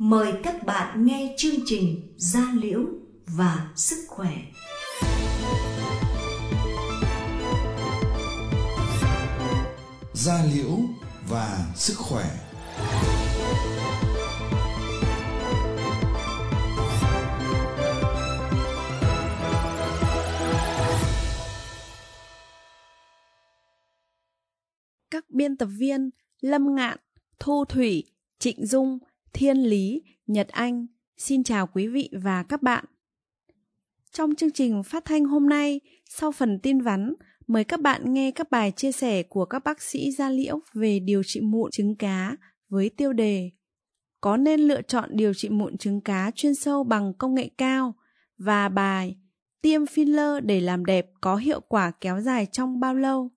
mời các bạn nghe chương trình Gia Liễu và Sức Khỏe. Gia Liễu và Sức Khỏe Các biên tập viên Lâm Ngạn, Thu Thủy, Trịnh Dung, Thiên Lý, Nhật Anh xin chào quý vị và các bạn. Trong chương trình phát thanh hôm nay, sau phần tin vắn, mời các bạn nghe các bài chia sẻ của các bác sĩ da liễu về điều trị mụn trứng cá với tiêu đề Có nên lựa chọn điều trị mụn trứng cá chuyên sâu bằng công nghệ cao và bài Tiêm filler để làm đẹp có hiệu quả kéo dài trong bao lâu?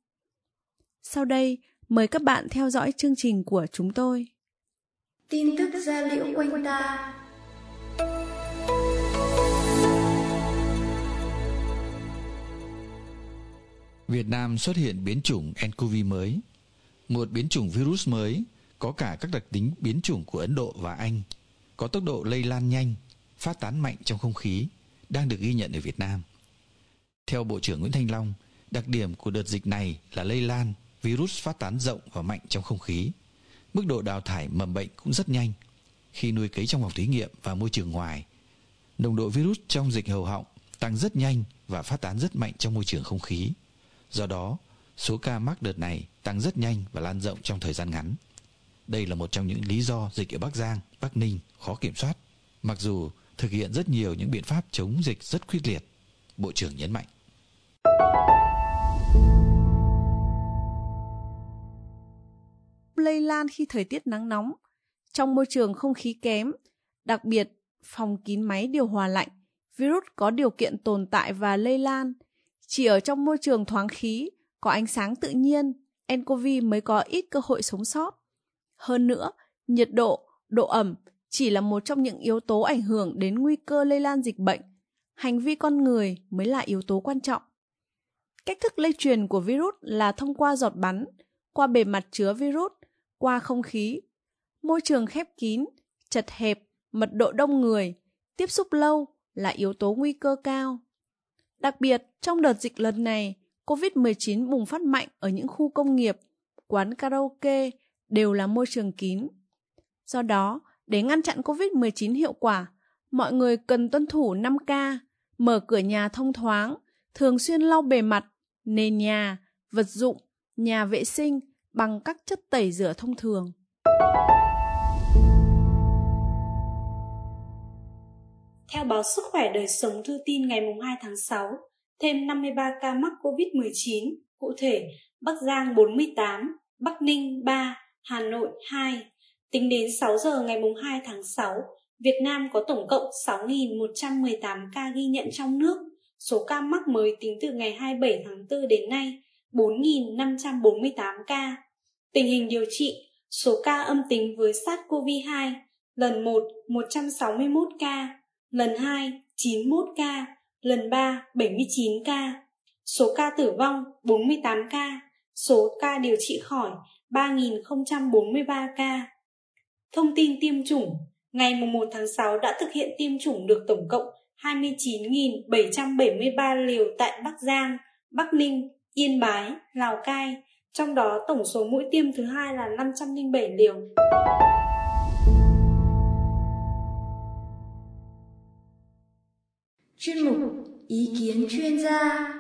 Sau đây, mời các bạn theo dõi chương trình của chúng tôi. Tin tức gia liễu quanh ta Việt Nam xuất hiện biến chủng nCoV mới, một biến chủng virus mới có cả các đặc tính biến chủng của Ấn Độ và Anh, có tốc độ lây lan nhanh, phát tán mạnh trong không khí, đang được ghi nhận ở Việt Nam. Theo Bộ trưởng Nguyễn Thanh Long, đặc điểm của đợt dịch này là lây lan, virus phát tán rộng và mạnh trong không khí. Mức độ đào thải mầm bệnh cũng rất nhanh khi nuôi cấy trong phòng thí nghiệm và môi trường ngoài. Nồng độ virus trong dịch hầu họng tăng rất nhanh và phát tán rất mạnh trong môi trường không khí. Do đó, số ca mắc đợt này tăng rất nhanh và lan rộng trong thời gian ngắn. Đây là một trong những lý do dịch ở Bắc Giang, Bắc Ninh khó kiểm soát, mặc dù thực hiện rất nhiều những biện pháp chống dịch rất quyết liệt, Bộ trưởng nhấn mạnh. Lây lan khi thời tiết nắng nóng, trong môi trường không khí kém, đặc biệt phòng kín máy điều hòa lạnh, virus có điều kiện tồn tại và lây lan. Chỉ ở trong môi trường thoáng khí, có ánh sáng tự nhiên, nCoV mới có ít cơ hội sống sót. Hơn nữa, nhiệt độ, độ ẩm chỉ là một trong những yếu tố ảnh hưởng đến nguy cơ lây lan dịch bệnh. Hành vi con người mới là yếu tố quan trọng. Cách thức lây truyền của virus là thông qua giọt bắn, qua bề mặt chứa virus, qua không khí. Môi trường khép kín, chật hẹp, mật độ đông người, tiếp xúc lâu là yếu tố nguy cơ cao. Đặc biệt, trong đợt dịch lần này, COVID-19 bùng phát mạnh ở những khu công nghiệp, quán karaoke đều là môi trường kín. Do đó, để ngăn chặn COVID-19 hiệu quả, mọi người cần tuân thủ 5K, mở cửa nhà thông thoáng, thường xuyên lau bề mặt, nền nhà, vật dụng, nhà vệ sinh bằng các chất tẩy rửa thông thường. Theo báo Sức khỏe đời sống thư tin ngày 2 tháng 6, thêm 53 ca mắc COVID-19, cụ thể Bắc Giang 48, Bắc Ninh 3, Hà Nội 2. Tính đến 6 giờ ngày 2 tháng 6, Việt Nam có tổng cộng 6.118 ca ghi nhận trong nước. Số ca mắc mới tính từ ngày 27 tháng 4 đến nay 4.548 ca. Tình hình điều trị, số ca âm tính với SARS-CoV-2 lần 1 161 ca, lần 2 91 ca, lần 3 79 ca. Số ca tử vong 48 ca, số ca điều trị khỏi 3.043 ca. Thông tin tiêm chủng Ngày 1 tháng 6 đã thực hiện tiêm chủng được tổng cộng 29.773 liều tại Bắc Giang, Bắc Ninh, Yên Bái, Lào Cai, trong đó tổng số mũi tiêm thứ hai là 507 liều. Chuyên mục Ý kiến chuyên gia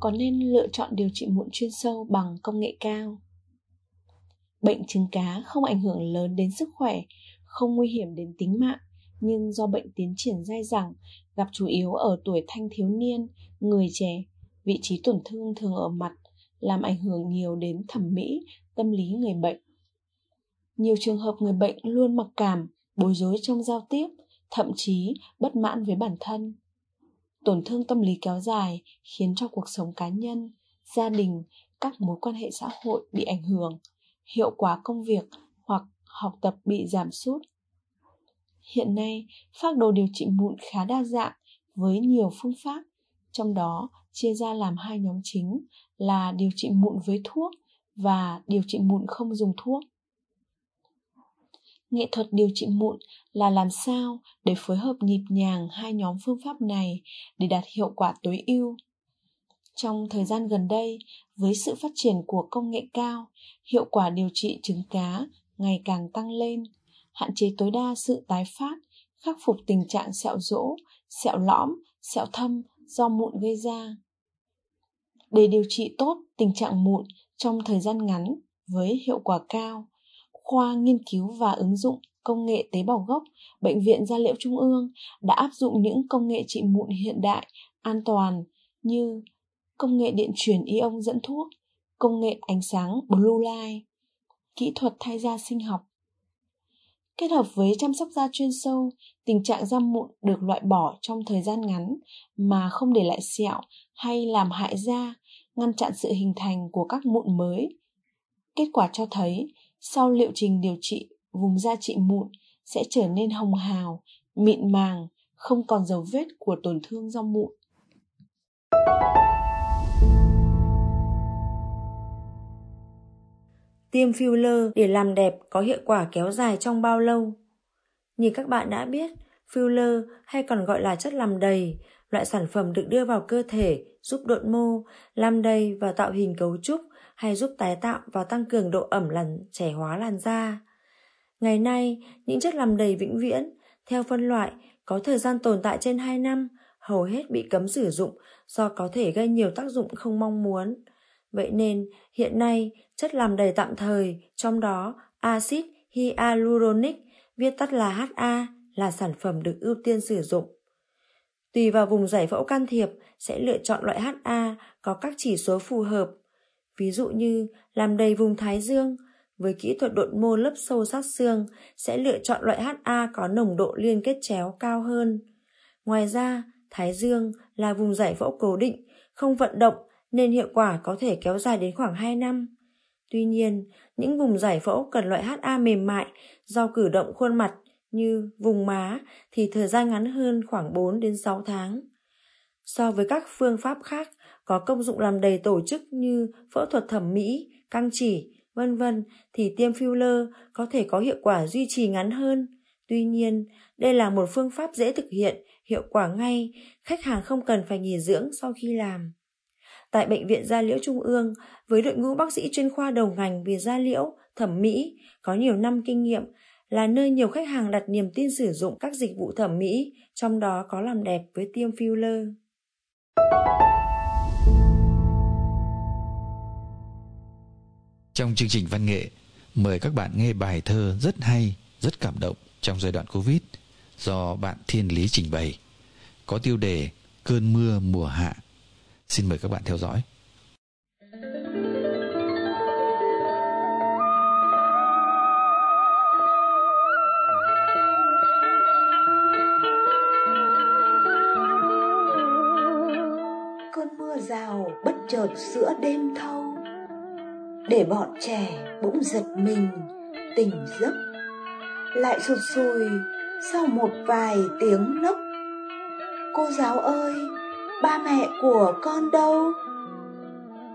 Có nên lựa chọn điều trị mụn chuyên sâu bằng công nghệ cao? Bệnh trứng cá không ảnh hưởng lớn đến sức khỏe, không nguy hiểm đến tính mạng, nhưng do bệnh tiến triển dai dẳng, gặp chủ yếu ở tuổi thanh thiếu niên, người trẻ, vị trí tổn thương thường ở mặt, làm ảnh hưởng nhiều đến thẩm mỹ, tâm lý người bệnh. Nhiều trường hợp người bệnh luôn mặc cảm, bối rối trong giao tiếp, thậm chí bất mãn với bản thân. Tổn thương tâm lý kéo dài khiến cho cuộc sống cá nhân, gia đình, các mối quan hệ xã hội bị ảnh hưởng, hiệu quả công việc hoặc học tập bị giảm sút. Hiện nay, phác đồ điều trị mụn khá đa dạng với nhiều phương pháp, trong đó chia ra làm hai nhóm chính là điều trị mụn với thuốc và điều trị mụn không dùng thuốc. Nghệ thuật điều trị mụn là làm sao để phối hợp nhịp nhàng hai nhóm phương pháp này để đạt hiệu quả tối ưu. Trong thời gian gần đây, với sự phát triển của công nghệ cao, hiệu quả điều trị trứng cá ngày càng tăng lên, hạn chế tối đa sự tái phát, khắc phục tình trạng sẹo rỗ, sẹo lõm, sẹo thâm do mụn gây ra. Để điều trị tốt tình trạng mụn trong thời gian ngắn với hiệu quả cao, khoa nghiên cứu và ứng dụng công nghệ tế bào gốc Bệnh viện Gia liễu Trung ương đã áp dụng những công nghệ trị mụn hiện đại, an toàn như công nghệ điện truyền ion dẫn thuốc, công nghệ ánh sáng blue light, kỹ thuật thay da sinh học. Kết hợp với chăm sóc da chuyên sâu, tình trạng da mụn được loại bỏ trong thời gian ngắn mà không để lại sẹo hay làm hại da, ngăn chặn sự hình thành của các mụn mới. Kết quả cho thấy, sau liệu trình điều trị, vùng da trị mụn sẽ trở nên hồng hào, mịn màng, không còn dấu vết của tổn thương do mụn. Tiêm filler để làm đẹp có hiệu quả kéo dài trong bao lâu? Như các bạn đã biết, filler hay còn gọi là chất làm đầy, loại sản phẩm được đưa vào cơ thể giúp độn mô, làm đầy và tạo hình cấu trúc hay giúp tái tạo và tăng cường độ ẩm làn trẻ hóa làn da. Ngày nay, những chất làm đầy vĩnh viễn, theo phân loại, có thời gian tồn tại trên 2 năm, hầu hết bị cấm sử dụng do có thể gây nhiều tác dụng không mong muốn. Vậy nên, hiện nay, chất làm đầy tạm thời, trong đó axit hyaluronic, viết tắt là HA, là sản phẩm được ưu tiên sử dụng. Tùy vào vùng giải phẫu can thiệp, sẽ lựa chọn loại HA có các chỉ số phù hợp. Ví dụ như làm đầy vùng thái dương, với kỹ thuật độn mô lớp sâu sát xương sẽ lựa chọn loại HA có nồng độ liên kết chéo cao hơn. Ngoài ra, thái dương là vùng giải phẫu cố định, không vận động nên hiệu quả có thể kéo dài đến khoảng 2 năm. Tuy nhiên, những vùng giải phẫu cần loại HA mềm mại do cử động khuôn mặt như vùng má thì thời gian ngắn hơn khoảng 4 đến 6 tháng. So với các phương pháp khác có công dụng làm đầy tổ chức như phẫu thuật thẩm mỹ, căng chỉ, vân vân thì tiêm filler có thể có hiệu quả duy trì ngắn hơn. Tuy nhiên, đây là một phương pháp dễ thực hiện, hiệu quả ngay, khách hàng không cần phải nghỉ dưỡng sau khi làm. Tại Bệnh viện Gia Liễu Trung ương, với đội ngũ bác sĩ chuyên khoa đầu ngành về da liễu, thẩm mỹ, có nhiều năm kinh nghiệm, là nơi nhiều khách hàng đặt niềm tin sử dụng các dịch vụ thẩm mỹ, trong đó có làm đẹp với tiêm filler. Trong chương trình văn nghệ, mời các bạn nghe bài thơ rất hay, rất cảm động trong giai đoạn Covid do bạn Thiên Lý trình bày. Có tiêu đề Cơn mưa mùa hạ. Xin mời các bạn theo dõi. Cơn mưa rào bất chợt giữa đêm thâu, để bọn trẻ bỗng giật mình, tỉnh giấc lại sụt sùi sau một vài tiếng nấc. cô giáo ơi ba mẹ của con đâu?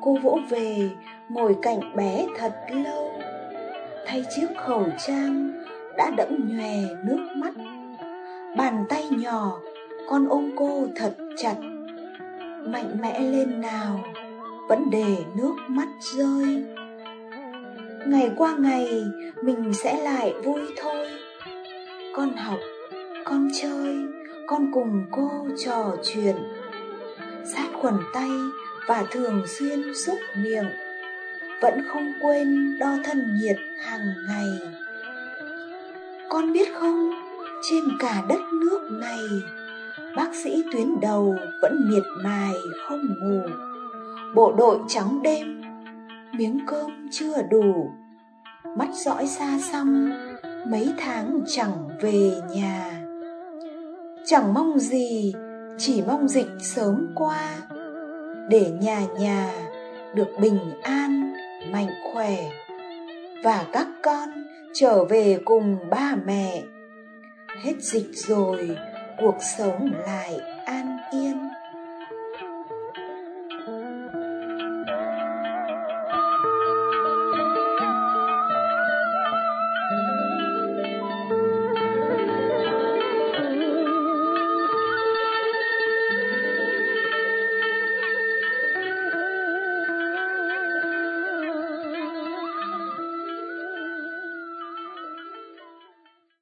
Cô vỗ về, ngồi cạnh bé thật lâu. Thay chiếc khẩu trang, đã đẫm nhòe nước mắt. Bàn tay nhỏ, con ôm cô thật chặt. Mạnh mẽ lên nào, vẫn để nước mắt rơi. Ngày qua ngày, mình sẽ lại vui thôi. Con học, con chơi, con cùng cô trò chuyện sát khuẩn tay và thường xuyên xúc miệng. Vẫn không quên đo thân nhiệt hàng ngày. Con biết không, trên cả đất nước này, bác sĩ tuyến đầu vẫn miệt mài không ngủ. Bộ đội trắng đêm, miếng cơm chưa đủ. Mắt dõi xa xăm, mấy tháng chẳng về nhà. Chẳng mong gì chỉ mong dịch sớm qua, để nhà nhà được bình an, mạnh khỏe, và các con trở về cùng ba mẹ. Hết dịch rồi, cuộc sống lại an yên.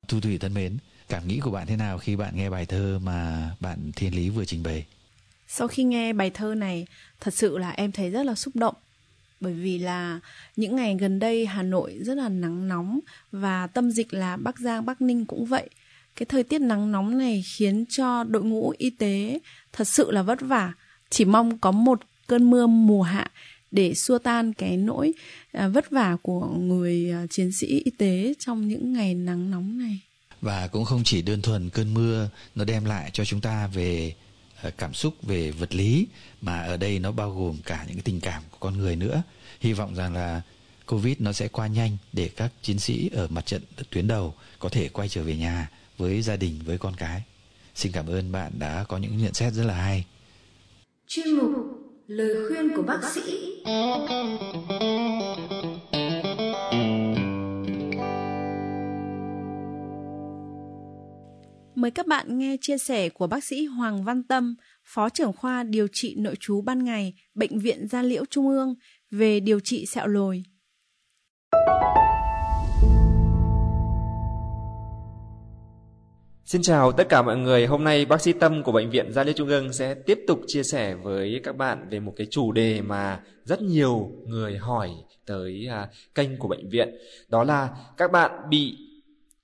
Thu Thủy thân mến, cảm nghĩ của bạn thế nào khi bạn nghe bài thơ mà bạn Thiên Lý vừa trình bày? Sau khi nghe bài thơ này, thật sự là em thấy rất là xúc động bởi vì là những ngày gần đây Hà Nội rất là nắng nóng và tâm dịch là Bắc Giang, Bắc Ninh cũng vậy. Cái thời tiết nắng nóng này khiến cho đội ngũ y tế thật sự là vất vả. Chỉ mong có một cơn mưa mùa hạ để xua tan cái nỗi à, vất vả của người à, chiến sĩ y tế trong những ngày nắng nóng này. Và cũng không chỉ đơn thuần cơn mưa nó đem lại cho chúng ta về à, cảm xúc về vật lý mà ở đây nó bao gồm cả những cái tình cảm của con người nữa. Hy vọng rằng là Covid nó sẽ qua nhanh để các chiến sĩ ở mặt trận tuyến đầu có thể quay trở về nhà với gia đình với con cái. Xin cảm ơn bạn đã có những nhận xét rất là hay. Chuyên mục Lời khuyên của bác sĩ Mời các bạn nghe chia sẻ của bác sĩ Hoàng Văn Tâm, Phó trưởng khoa điều trị nội trú ban ngày, Bệnh viện Gia Liễu Trung ương về điều trị sẹo lồi. Xin chào tất cả mọi người. Hôm nay bác sĩ Tâm của Bệnh viện Gia Liễu Trung ương sẽ tiếp tục chia sẻ với các bạn về một cái chủ đề mà rất nhiều người hỏi tới à, kênh của bệnh viện. Đó là các bạn bị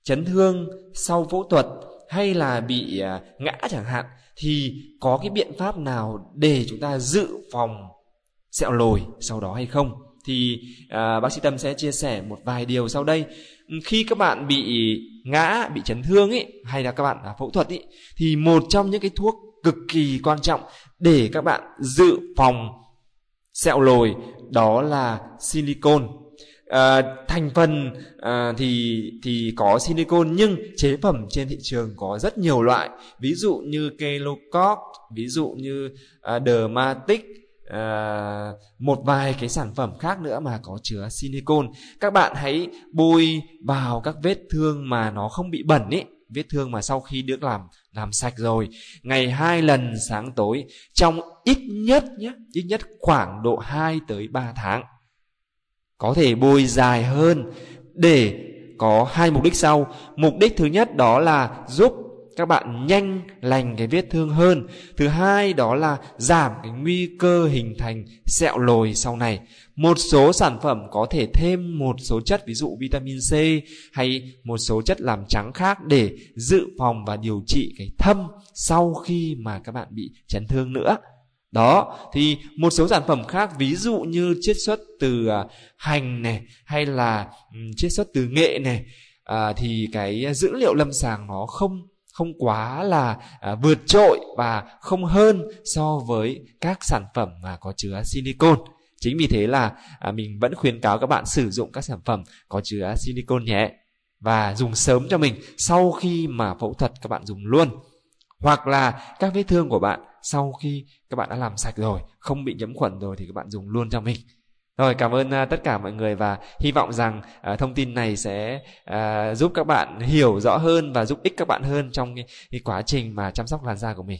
chấn thương sau phẫu thuật hay là bị à, ngã chẳng hạn thì có cái biện pháp nào để chúng ta dự phòng sẹo lồi sau đó hay không? Thì à, bác sĩ Tâm sẽ chia sẻ một vài điều sau đây. Khi các bạn bị ngã bị chấn thương ấy hay là các bạn à, phẫu thuật ấy thì một trong những cái thuốc cực kỳ quan trọng để các bạn dự phòng sẹo lồi đó là silicone à, thành phần à, thì thì có silicone nhưng chế phẩm trên thị trường có rất nhiều loại ví dụ như kelocort ví dụ như à, Dermatic uh, một vài cái sản phẩm khác nữa mà có chứa silicone. Các bạn hãy bôi vào các vết thương mà nó không bị bẩn ấy vết thương mà sau khi được làm làm sạch rồi. Ngày hai lần sáng tối trong ít nhất nhé ít nhất khoảng độ 2 tới 3 tháng có thể bôi dài hơn để có hai mục đích sau. Mục đích thứ nhất đó là giúp các bạn nhanh lành cái vết thương hơn. Thứ hai đó là giảm cái nguy cơ hình thành sẹo lồi sau này. Một số sản phẩm có thể thêm một số chất ví dụ vitamin C hay một số chất làm trắng khác để dự phòng và điều trị cái thâm sau khi mà các bạn bị chấn thương nữa. Đó thì một số sản phẩm khác ví dụ như chiết xuất từ à, hành này hay là chiết xuất từ nghệ này à, thì cái dữ liệu lâm sàng nó không không quá là à, vượt trội và không hơn so với các sản phẩm mà có chứa silicon chính vì thế là à, mình vẫn khuyến cáo các bạn sử dụng các sản phẩm có chứa silicon nhé và dùng sớm cho mình sau khi mà phẫu thuật các bạn dùng luôn. Hoặc là các vết thương của bạn sau khi các bạn đã làm sạch rồi không bị nhiễm khuẩn rồi thì các bạn dùng luôn cho mình rồi cảm ơn uh, tất cả mọi người và hy vọng rằng uh, thông tin này sẽ uh, giúp các bạn hiểu rõ hơn và giúp ích các bạn hơn trong cái, cái quá trình mà chăm sóc làn da của mình.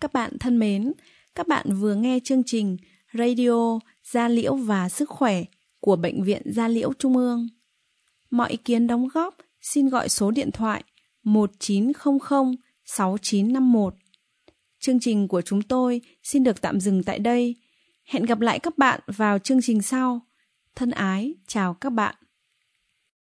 Các bạn thân mến, các bạn vừa nghe chương trình Radio Da Liễu và Sức Khỏe của Bệnh viện Da Liễu Trung ương. Mọi ý kiến đóng góp xin gọi số điện thoại 1900 6951 Chương trình của chúng tôi xin được tạm dừng tại đây. Hẹn gặp lại các bạn vào chương trình sau. Thân ái, chào các bạn.